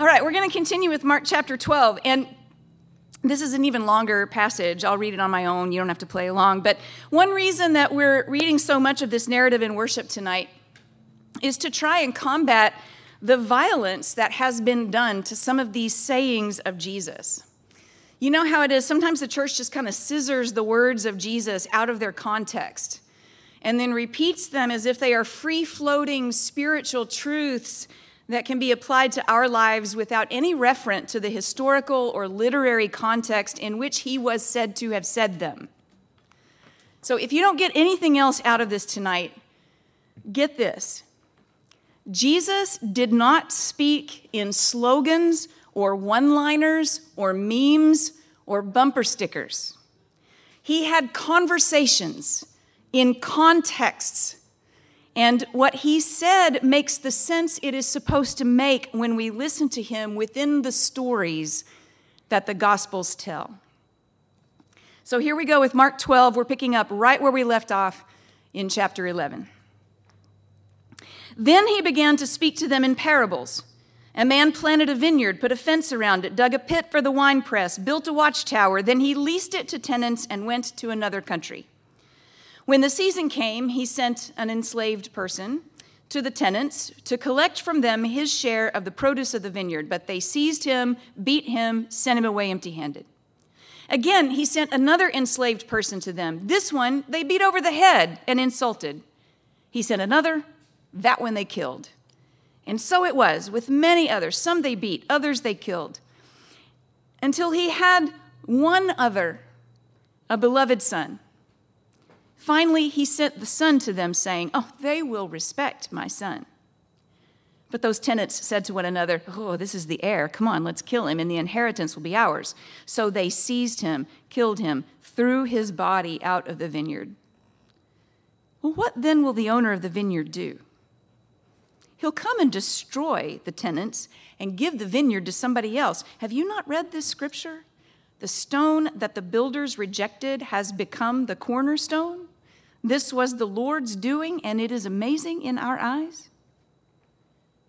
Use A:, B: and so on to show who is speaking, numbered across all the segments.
A: All right, we're going to continue with Mark chapter 12. And this is an even longer passage. I'll read it on my own. You don't have to play along. But one reason that we're reading so much of this narrative in worship tonight is to try and combat the violence that has been done to some of these sayings of Jesus. You know how it is? Sometimes the church just kind of scissors the words of Jesus out of their context and then repeats them as if they are free floating spiritual truths that can be applied to our lives without any reference to the historical or literary context in which he was said to have said them. So if you don't get anything else out of this tonight, get this. Jesus did not speak in slogans or one liners or memes or bumper stickers. He had conversations in contexts and what he said makes the sense it is supposed to make when we listen to him within the stories that the Gospels tell. So here we go with Mark 12. We're picking up right where we left off in chapter 11. Then he began to speak to them in parables. A man planted a vineyard, put a fence around it, dug a pit for the winepress, built a watchtower. Then he leased it to tenants and went to another country. When the season came, he sent an enslaved person to the tenants to collect from them his share of the produce of the vineyard, but they seized him, beat him, sent him away empty handed. Again, he sent another enslaved person to them. This one they beat over the head and insulted. He sent another, that one they killed. And so it was with many others. Some they beat, others they killed. Until he had one other, a beloved son Finally, he sent the son to them, saying, Oh, they will respect my son. But those tenants said to one another, Oh, this is the heir. Come on, let's kill him, and the inheritance will be ours. So they seized him, killed him, threw his body out of the vineyard. Well, what then will the owner of the vineyard do? He'll come and destroy the tenants and give the vineyard to somebody else. Have you not read this scripture? The stone that the builders rejected has become the cornerstone. This was the Lord's doing, and it is amazing in our eyes.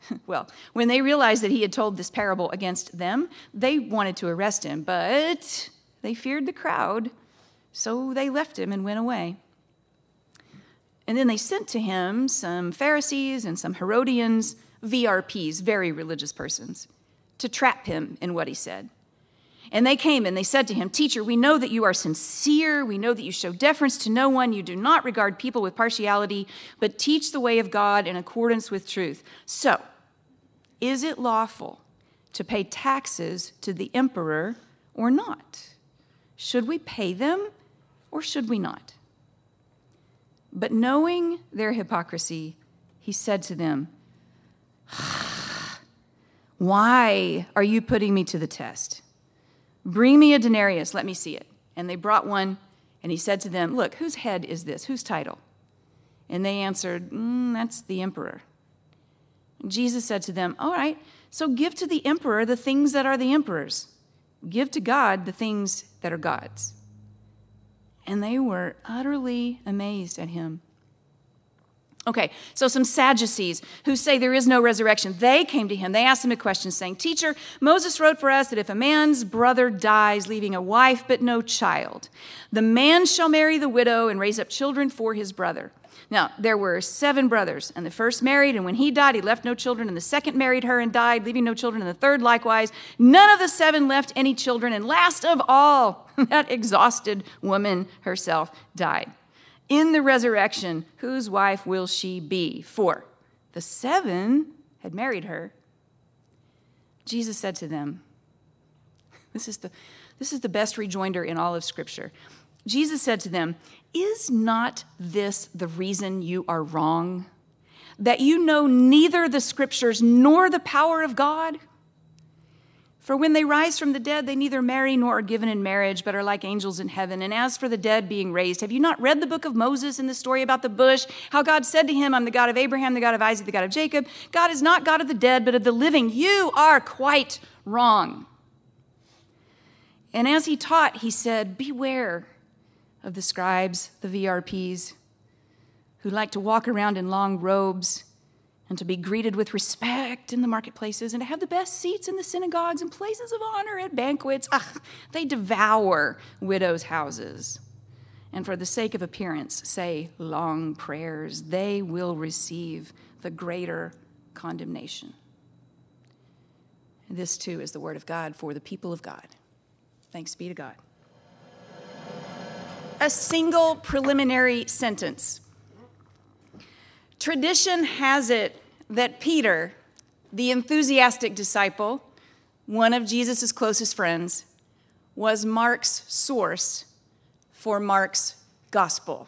A: well, when they realized that he had told this parable against them, they wanted to arrest him, but they feared the crowd, so they left him and went away. And then they sent to him some Pharisees and some Herodians, VRPs, very religious persons, to trap him in what he said. And they came and they said to him, Teacher, we know that you are sincere. We know that you show deference to no one. You do not regard people with partiality, but teach the way of God in accordance with truth. So, is it lawful to pay taxes to the emperor or not? Should we pay them or should we not? But knowing their hypocrisy, he said to them, Why are you putting me to the test? Bring me a denarius, let me see it. And they brought one, and he said to them, Look, whose head is this? Whose title? And they answered, mm, That's the emperor. Jesus said to them, All right, so give to the emperor the things that are the emperor's, give to God the things that are God's. And they were utterly amazed at him. Okay, so some Sadducees who say there is no resurrection, they came to him. They asked him a question saying, Teacher, Moses wrote for us that if a man's brother dies, leaving a wife but no child, the man shall marry the widow and raise up children for his brother. Now, there were seven brothers, and the first married, and when he died, he left no children, and the second married her and died, leaving no children, and the third likewise. None of the seven left any children, and last of all, that exhausted woman herself died in the resurrection, whose wife will she be? For the seven had married her. Jesus said to them, this is, the, this is the best rejoinder in all of Scripture. Jesus said to them, Is not this the reason you are wrong? That you know neither the Scriptures nor the power of God? For when they rise from the dead, they neither marry nor are given in marriage, but are like angels in heaven. And as for the dead being raised, have you not read the book of Moses and the story about the bush? How God said to him, I'm the God of Abraham, the God of Isaac, the God of Jacob. God is not God of the dead, but of the living. You are quite wrong. And as he taught, he said, Beware of the scribes, the VRPs, who like to walk around in long robes and to be greeted with respect in the marketplaces and to have the best seats in the synagogues and places of honor at banquets. Ugh, they devour widows' houses. And for the sake of appearance, say long prayers. They will receive the greater condemnation. This too is the word of God for the people of God. Thanks be to God. A single preliminary sentence. Tradition has it that Peter, the enthusiastic disciple, one of Jesus' closest friends, was Mark's source for Mark's gospel.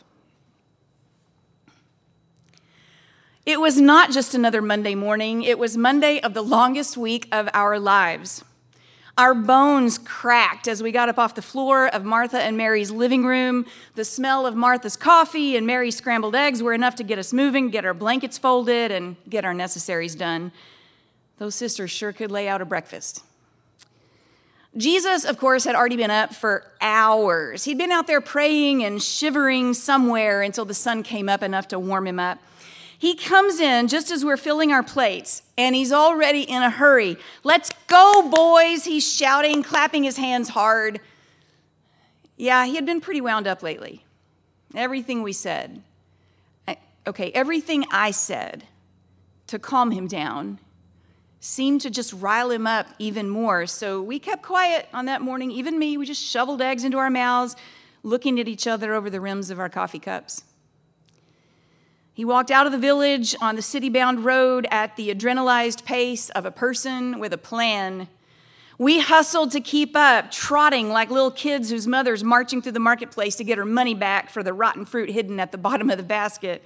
A: It was not just another Monday morning, it was Monday of the longest week of our lives. Our bones cracked as we got up off the floor of Martha and Mary's living room. The smell of Martha's coffee and Mary's scrambled eggs were enough to get us moving, get our blankets folded, and get our necessaries done. Those sisters sure could lay out a breakfast. Jesus, of course, had already been up for hours. He'd been out there praying and shivering somewhere until the sun came up enough to warm him up. He comes in just as we're filling our plates, and he's already in a hurry. Let's go, boys, he's shouting, clapping his hands hard. Yeah, he had been pretty wound up lately. Everything we said, okay, everything I said to calm him down seemed to just rile him up even more. So we kept quiet on that morning, even me. We just shoveled eggs into our mouths, looking at each other over the rims of our coffee cups. He walked out of the village on the city bound road at the adrenalized pace of a person with a plan. We hustled to keep up, trotting like little kids whose mother's marching through the marketplace to get her money back for the rotten fruit hidden at the bottom of the basket.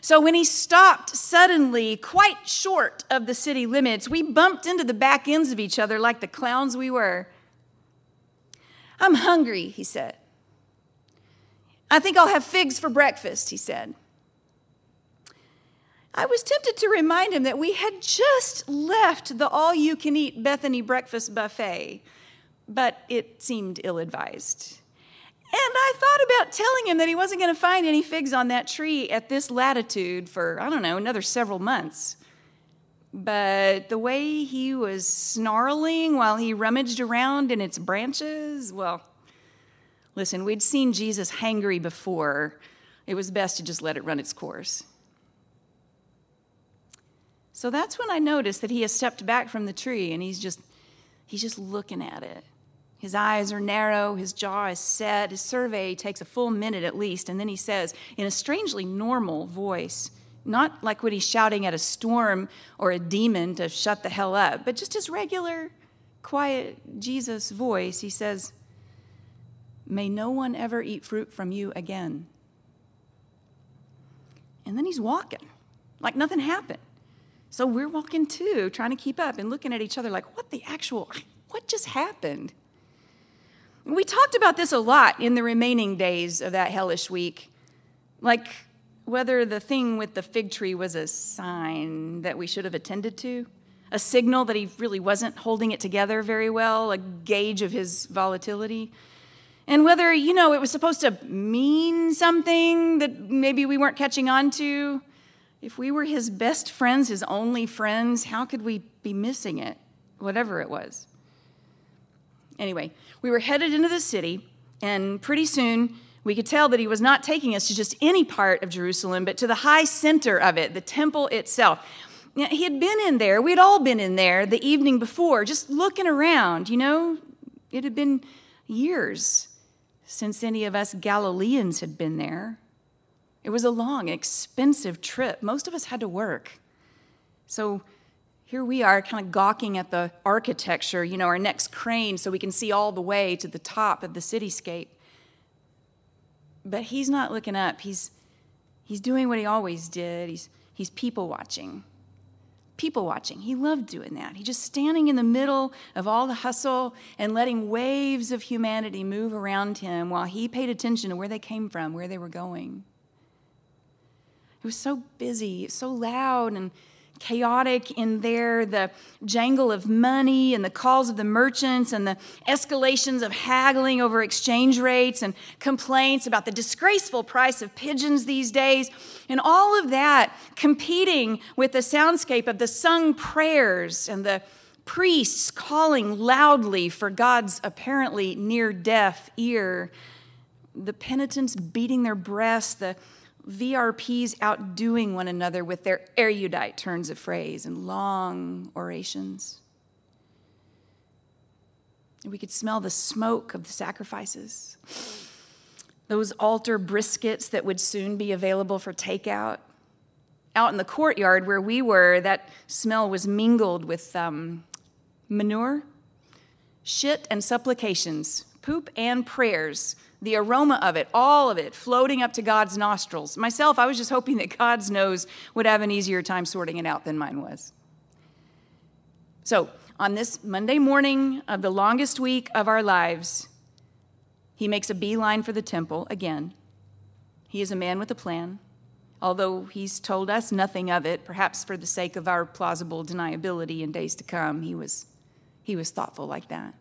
A: So when he stopped suddenly, quite short of the city limits, we bumped into the back ends of each other like the clowns we were. I'm hungry, he said. I think I'll have figs for breakfast, he said. I was tempted to remind him that we had just left the all you can eat Bethany breakfast buffet, but it seemed ill advised. And I thought about telling him that he wasn't going to find any figs on that tree at this latitude for, I don't know, another several months. But the way he was snarling while he rummaged around in its branches, well, listen, we'd seen Jesus hangry before. It was best to just let it run its course. So that's when I noticed that he has stepped back from the tree and he's just he's just looking at it. His eyes are narrow, his jaw is set. His survey takes a full minute at least, and then he says, in a strangely normal voice, not like when he's shouting at a storm or a demon to shut the hell up, but just his regular, quiet Jesus voice, he says, May no one ever eat fruit from you again. And then he's walking like nothing happened. So we're walking too, trying to keep up and looking at each other like, what the actual, what just happened? We talked about this a lot in the remaining days of that hellish week. Like whether the thing with the fig tree was a sign that we should have attended to, a signal that he really wasn't holding it together very well, a gauge of his volatility. And whether, you know, it was supposed to mean something that maybe we weren't catching on to, if we were his best friends, his only friends, how could we be missing it, whatever it was? Anyway, we were headed into the city, and pretty soon we could tell that he was not taking us to just any part of Jerusalem, but to the high center of it, the temple itself. He had been in there, we'd all been in there the evening before, just looking around, you know. It had been years since any of us Galileans had been there. It was a long, expensive trip. Most of us had to work. So here we are, kind of gawking at the architecture, you know, our next crane so we can see all the way to the top of the cityscape. But he's not looking up. He's, he's doing what he always did. He's, he's people watching, people watching. He loved doing that. He just standing in the middle of all the hustle and letting waves of humanity move around him while he paid attention to where they came from, where they were going. It was so busy, so loud and chaotic in there the jangle of money and the calls of the merchants and the escalations of haggling over exchange rates and complaints about the disgraceful price of pigeons these days and all of that competing with the soundscape of the sung prayers and the priests calling loudly for God's apparently near deaf ear the penitents beating their breasts the VRPs outdoing one another with their erudite turns of phrase and long orations. We could smell the smoke of the sacrifices, those altar briskets that would soon be available for takeout. Out in the courtyard where we were, that smell was mingled with um, manure, shit, and supplications, poop and prayers the aroma of it, all of it, floating up to God's nostrils. Myself, I was just hoping that God's nose would have an easier time sorting it out than mine was. So, on this Monday morning of the longest week of our lives, he makes a beeline for the temple again. He is a man with a plan, although he's told us nothing of it, perhaps for the sake of our plausible deniability in days to come. He was, he was thoughtful like that.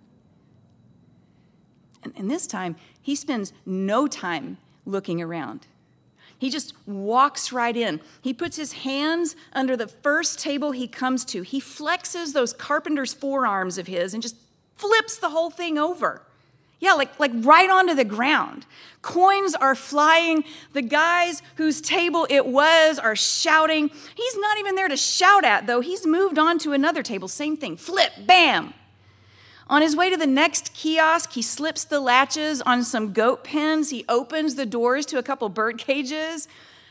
A: And, and this time, he spends no time looking around. He just walks right in. He puts his hands under the first table he comes to. He flexes those carpenter's forearms of his and just flips the whole thing over. Yeah, like, like right onto the ground. Coins are flying. The guys whose table it was are shouting. He's not even there to shout at, though. He's moved on to another table. Same thing. Flip, bam. On his way to the next kiosk, he slips the latches on some goat pens. He opens the doors to a couple bird cages.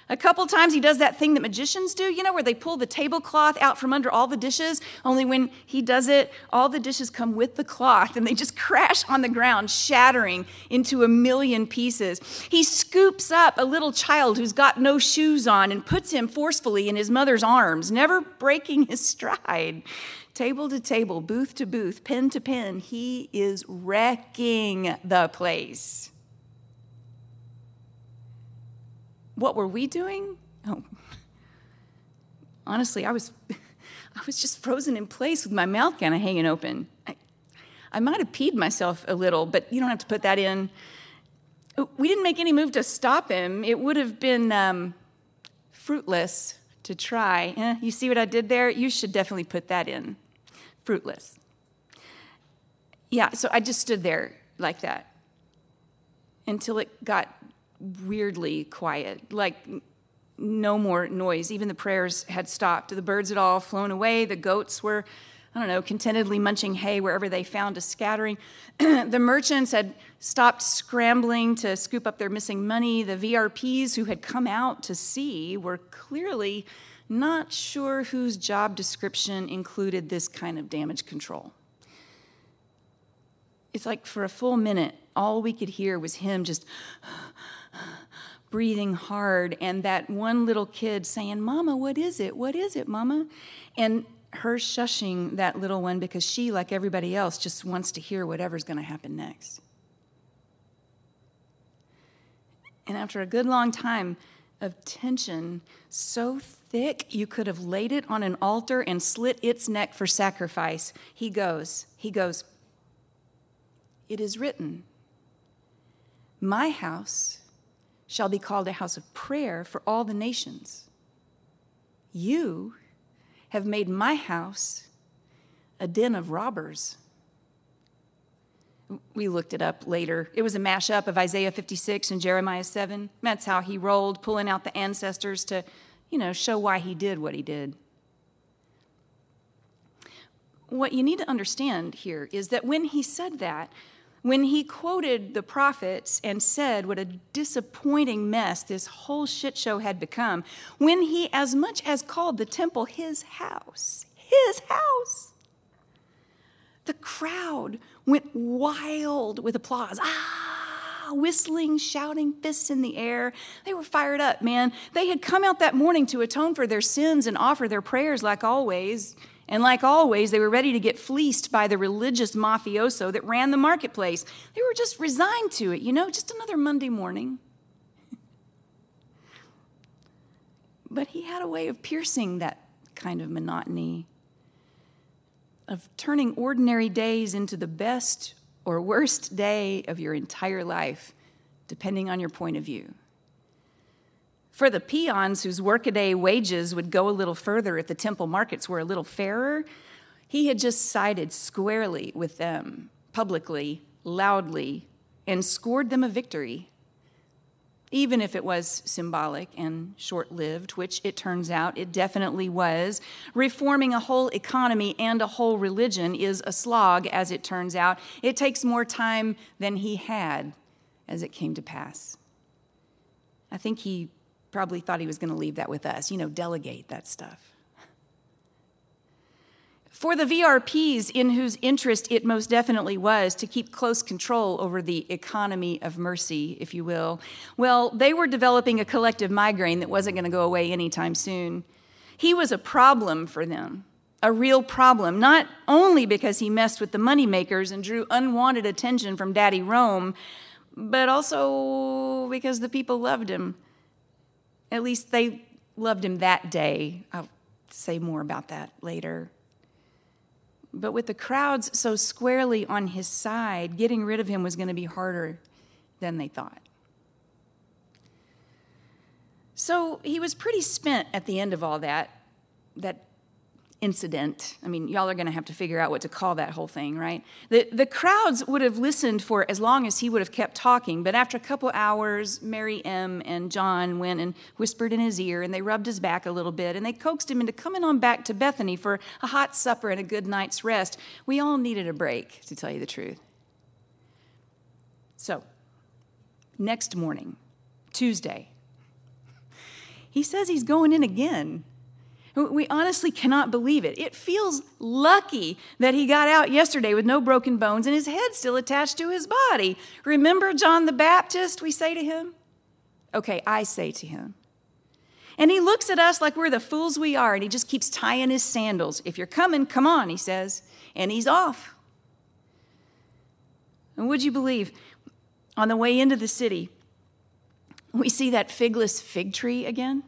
A: A couple times he does that thing that magicians do, you know, where they pull the tablecloth out from under all the dishes, only when he does it, all the dishes come with the cloth and they just crash on the ground, shattering into a million pieces. He scoops up a little child who's got no shoes on and puts him forcefully in his mother's arms, never breaking his stride table to table, booth to booth, pen to pen, he is wrecking the place. What were we doing? Oh. Honestly, I was I was just frozen in place with my mouth kind of hanging open. I, I might have peed myself a little, but you don't have to put that in. We didn't make any move to stop him. It would have been um, fruitless to try. Eh, you see what I did there? You should definitely put that in fruitless. Yeah, so I just stood there like that until it got weirdly quiet, like no more noise. Even the prayers had stopped. The birds had all flown away. The goats were, I don't know, contentedly munching hay wherever they found a scattering. the merchants had stopped scrambling to scoop up their missing money. The VRPs who had come out to see were clearly not sure whose job description included this kind of damage control. It's like for a full minute, all we could hear was him just breathing hard, and that one little kid saying, Mama, what is it? What is it, Mama? And her shushing that little one because she, like everybody else, just wants to hear whatever's going to happen next. And after a good long time of tension, so thick you could have laid it on an altar and slit its neck for sacrifice. He goes, he goes, It is written, My house shall be called a house of prayer for all the nations. You have made my house a den of robbers. We looked it up later. It was a mashup of Isaiah 56 and Jeremiah 7. That's how he rolled, pulling out the ancestors to you know, show why he did what he did. What you need to understand here is that when he said that, when he quoted the prophets and said what a disappointing mess this whole shit show had become, when he as much as called the temple his house, his house, the crowd went wild with applause. Ah! whistling, shouting, fists in the air. They were fired up, man. They had come out that morning to atone for their sins and offer their prayers like always. And like always, they were ready to get fleeced by the religious mafioso that ran the marketplace. They were just resigned to it, you know, just another Monday morning. but he had a way of piercing that kind of monotony, of turning ordinary days into the best or worst day of your entire life, depending on your point of view. For the peons whose workaday wages would go a little further if the temple markets were a little fairer, he had just sided squarely with them, publicly, loudly, and scored them a victory. Even if it was symbolic and short lived, which it turns out it definitely was, reforming a whole economy and a whole religion is a slog, as it turns out. It takes more time than he had, as it came to pass. I think he probably thought he was going to leave that with us, you know, delegate that stuff. For the VRPs, in whose interest it most definitely was to keep close control over the economy of mercy, if you will, well, they were developing a collective migraine that wasn't going to go away anytime soon. He was a problem for them, a real problem, not only because he messed with the moneymakers and drew unwanted attention from Daddy Rome, but also because the people loved him at least they loved him that day. I'll say more about that later. But with the crowds so squarely on his side, getting rid of him was going to be harder than they thought. So he was pretty spent at the end of all that, that incident. I mean, y'all are going to have to figure out what to call that whole thing, right? The, the crowds would have listened for as long as he would have kept talking, but after a couple hours, Mary M. and John went and whispered in his ear, and they rubbed his back a little bit, and they coaxed him into coming on back to Bethany for a hot supper and a good night's rest. We all needed a break, to tell you the truth. So, next morning, Tuesday, he says he's going in again. We honestly cannot believe it. It feels lucky that he got out yesterday with no broken bones and his head still attached to his body. Remember John the Baptist, we say to him? Okay, I say to him. And he looks at us like we're the fools we are, and he just keeps tying his sandals. If you're coming, come on, he says. And he's off. And would you believe, on the way into the city, we see that figless fig tree again?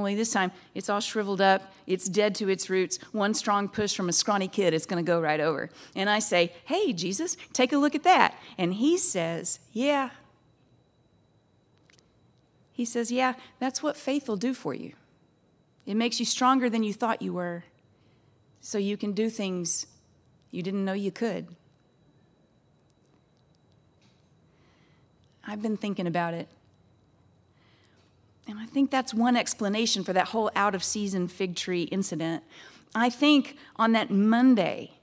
A: Only this time, it's all shriveled up, it's dead to its roots. One strong push from a scrawny kid, it's going to go right over. And I say, Hey, Jesus, take a look at that. And he says, Yeah. He says, Yeah, that's what faith will do for you. It makes you stronger than you thought you were, so you can do things you didn't know you could. I've been thinking about it. And I think that's one explanation for that whole out of season fig tree incident. I think on that Monday,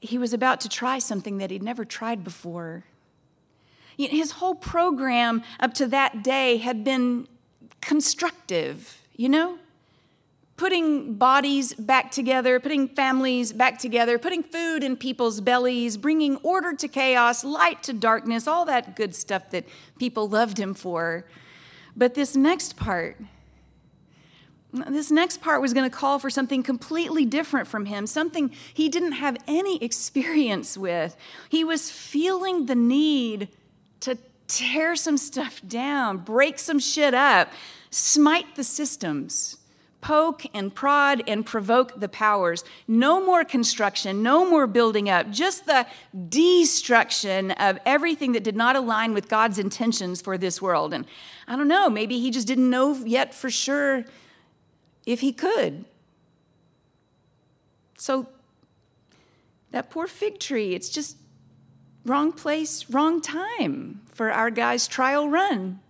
A: he was about to try something that he'd never tried before. His whole program up to that day had been constructive, you know? Putting bodies back together, putting families back together, putting food in people's bellies, bringing order to chaos, light to darkness, all that good stuff that people loved him for. But this next part, this next part was going to call for something completely different from him, something he didn't have any experience with. He was feeling the need to tear some stuff down, break some shit up, smite the systems poke and prod and provoke the powers. No more construction, no more building up, just the destruction of everything that did not align with God's intentions for this world. And I don't know, maybe he just didn't know yet for sure if he could. So, that poor fig tree, it's just wrong place, wrong time for our guy's trial run.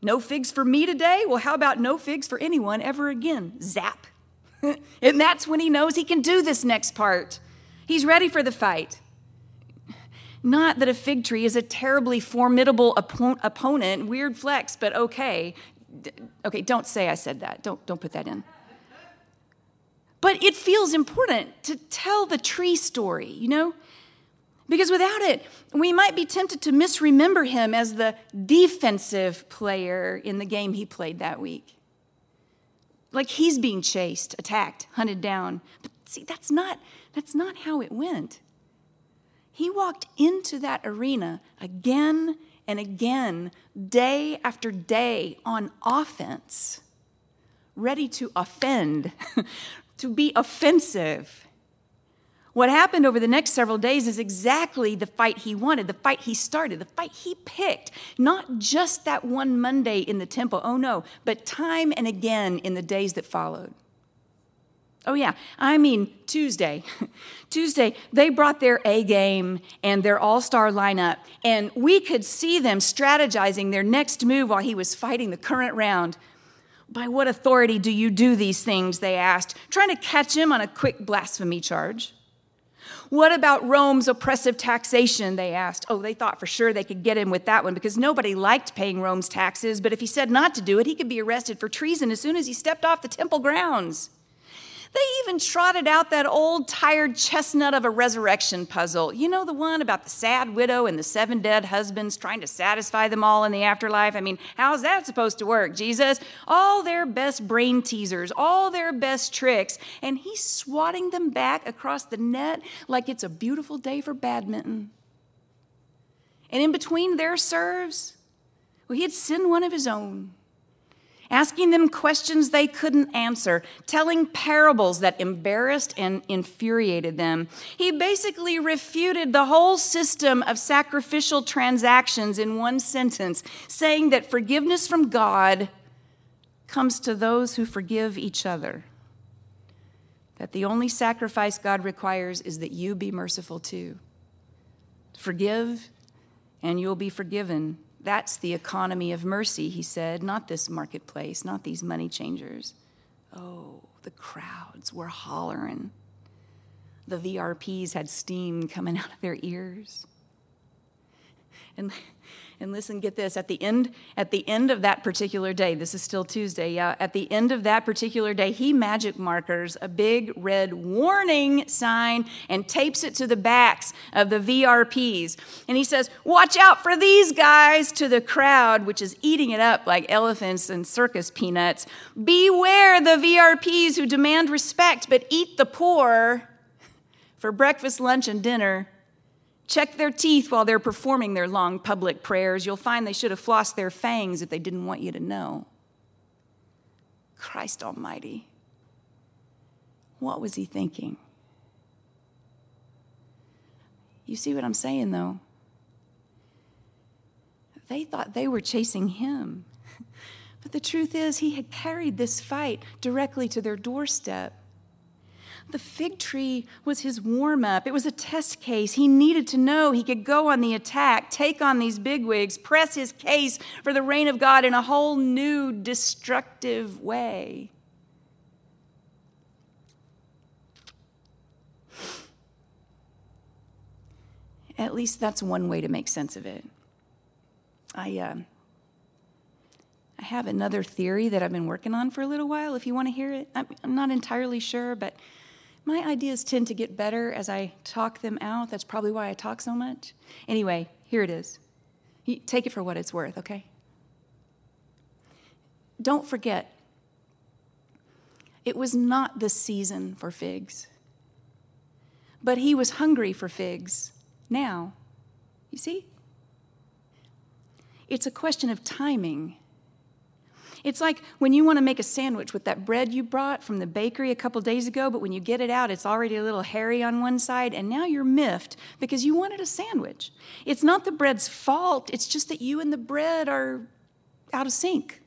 A: No figs for me today? Well, how about no figs for anyone ever again? Zap. and that's when he knows he can do this next part. He's ready for the fight. Not that a fig tree is a terribly formidable opponent, weird flex, but okay. Okay, don't say I said that. Don't, don't put that in. But it feels important to tell the tree story, you know? Because without it, we might be tempted to misremember him as the defensive player in the game he played that week. Like he's being chased, attacked, hunted down. But see, that's not, that's not how it went. He walked into that arena again and again, day after day, on offense, ready to offend, to be offensive. What happened over the next several days is exactly the fight he wanted, the fight he started, the fight he picked. Not just that one Monday in the temple, oh no, but time and again in the days that followed. Oh, yeah, I mean Tuesday. Tuesday, they brought their A game and their all star lineup, and we could see them strategizing their next move while he was fighting the current round. By what authority do you do these things? They asked, trying to catch him on a quick blasphemy charge. What about Rome's oppressive taxation? They asked. Oh, they thought for sure they could get him with that one because nobody liked paying Rome's taxes, but if he said not to do it, he could be arrested for treason as soon as he stepped off the temple grounds. They even trotted out that old tired chestnut of a resurrection puzzle. You know, the one about the sad widow and the seven dead husbands trying to satisfy them all in the afterlife? I mean, how's that supposed to work, Jesus? All their best brain teasers, all their best tricks, and he's swatting them back across the net like it's a beautiful day for badminton. And in between their serves, well, he had sent one of his own asking them questions they couldn't answer, telling parables that embarrassed and infuriated them. He basically refuted the whole system of sacrificial transactions in one sentence, saying that forgiveness from God comes to those who forgive each other. That the only sacrifice God requires is that you be merciful too. Forgive, and you'll be forgiven. That's the economy of mercy, he said, not this marketplace, not these money changers. Oh, the crowds were hollering. The VRPs had steam coming out of their ears. And and listen, get this, at the end, at the end of that particular day, this is still Tuesday, yeah, at the end of that particular day, he magic markers a big red warning sign and tapes it to the backs of the VRPs. And he says, Watch out for these guys to the crowd, which is eating it up like elephants and circus peanuts. Beware the VRPs who demand respect but eat the poor for breakfast, lunch, and dinner Check their teeth while they're performing their long public prayers. You'll find they should have flossed their fangs if they didn't want you to know. Christ Almighty. What was he thinking? You see what I'm saying, though? They thought they were chasing him. But the truth is, he had carried this fight directly to their doorstep. The fig tree was his warm up. It was a test case. He needed to know he could go on the attack, take on these bigwigs, press his case for the reign of God in a whole new, destructive way. At least that's one way to make sense of it. I, uh, I have another theory that I've been working on for a little while. If you want to hear it, I'm, I'm not entirely sure, but my ideas tend to get better as I talk them out. That's probably why I talk so much. Anyway, here it is. Take it for what it's worth, okay? Don't forget, it was not the season for figs. But he was hungry for figs now. You see? It's a question of timing it's like when you want to make a sandwich with that bread you brought from the bakery a couple days ago, but when you get it out, it's already a little hairy on one side, and now you're miffed because you wanted a sandwich. It's not the bread's fault, it's just that you and the bread are out of sync.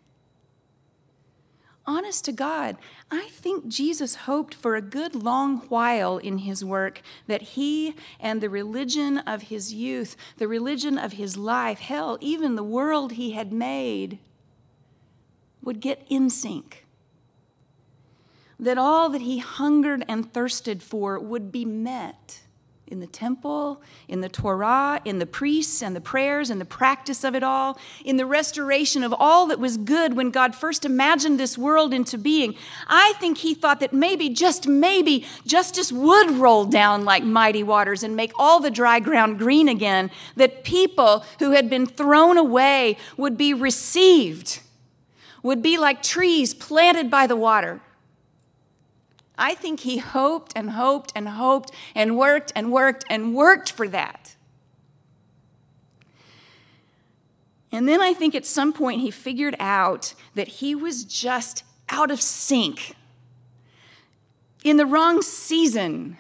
A: Honest to God, I think Jesus hoped for a good long while in his work that he and the religion of his youth, the religion of his life, hell, even the world he had made, would get in sync. That all that he hungered and thirsted for would be met in the temple, in the Torah, in the priests and the prayers and the practice of it all, in the restoration of all that was good when God first imagined this world into being. I think he thought that maybe, just maybe, justice would roll down like mighty waters and make all the dry ground green again, that people who had been thrown away would be received, would be like trees planted by the water I think he hoped and hoped and hoped and worked and worked and worked for that. And then I think at some point he figured out that he was just out of sync, in the wrong season.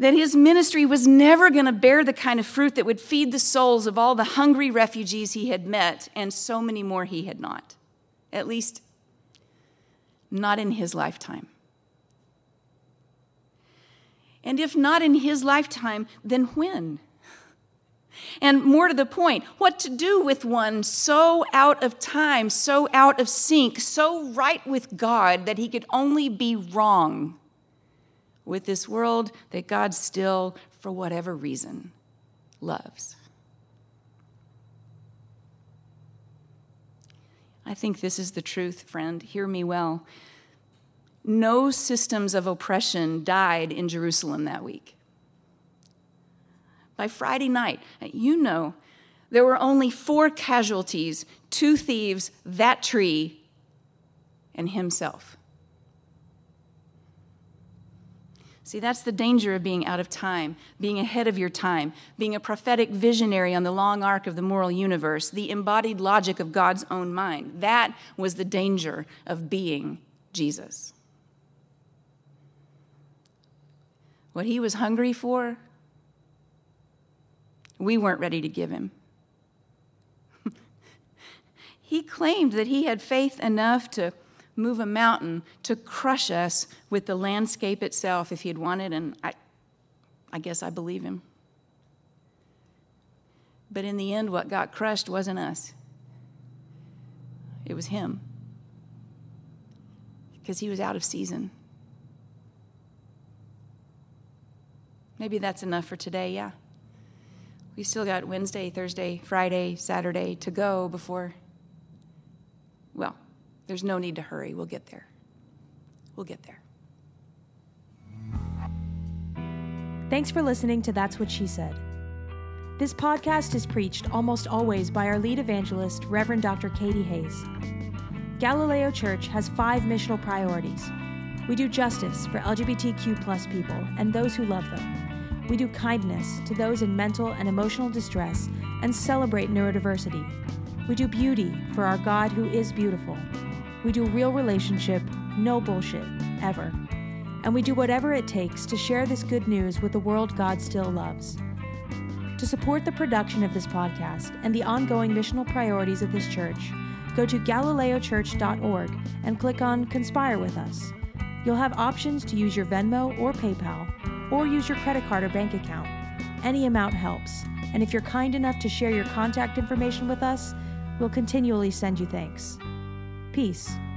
A: That his ministry was never going to bear the kind of fruit that would feed the souls of all the hungry refugees he had met, and so many more he had not. At least not in his lifetime. And if not in his lifetime, then when? And more to the point, what to do with one so out of time, so out of sync, so right with God that he could only be wrong with this world that God still, for whatever reason, loves. I think this is the truth, friend. Hear me well. No systems of oppression died in Jerusalem that week. By Friday night, you know, there were only four casualties two thieves, that tree, and himself. See, that's the danger of being out of time, being ahead of your time, being a prophetic visionary on the long arc of the moral universe, the embodied logic of God's own mind. That was the danger of being Jesus. What he was hungry for, we weren't ready to give him. he claimed that he had faith enough to move a mountain to crush us with the landscape itself if he'd wanted, and I, I guess I believe him. But in the end, what got crushed wasn't us, it was him. Because he was out of season. Maybe that's enough for today, yeah. We still got Wednesday, Thursday, Friday, Saturday to go before, well, there's no need to hurry. We'll get there. We'll get there.
B: Thanks for listening to That's What She Said. This podcast is preached almost always by our lead evangelist, Reverend Dr. Katie Hays. Galileo Church has five missional priorities. We do justice for LGBTQ plus people and those who love them. We do kindness to those in mental and emotional distress and celebrate neurodiversity. We do beauty for our God who is beautiful. We do real relationship, no bullshit, ever. And we do whatever it takes to share this good news with the world God still loves. To support the production of this podcast and the ongoing missional priorities of this church, go to galileochurch.org and click on Conspire with Us. You'll have options to use your Venmo or PayPal, or use your credit card or bank account. Any amount helps, and if you're kind enough to share your contact information with us, we'll continually send you thanks. Peace.